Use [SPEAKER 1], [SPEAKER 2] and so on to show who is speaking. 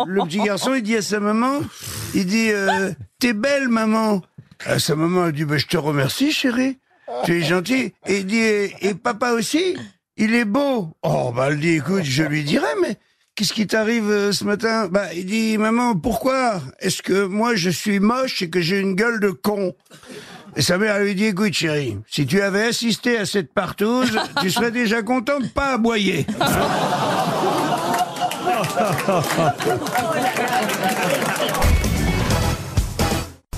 [SPEAKER 1] le petit garçon, il dit à sa maman, il dit, euh, t'es belle, maman. À sa maman, elle dit, bah, je te remercie, chérie. Tu es gentil. Et il dit, et, et papa aussi, il est beau. Oh, bah, elle dit, écoute, je lui dirai, mais qu'est-ce qui t'arrive euh, ce matin? Bah, il dit, maman, pourquoi? Est-ce que moi, je suis moche et que j'ai une gueule de con? Et sa mère lui dit, écoute chérie, si tu avais assisté à cette partouze, tu serais déjà content de pas aboyer. すごいな。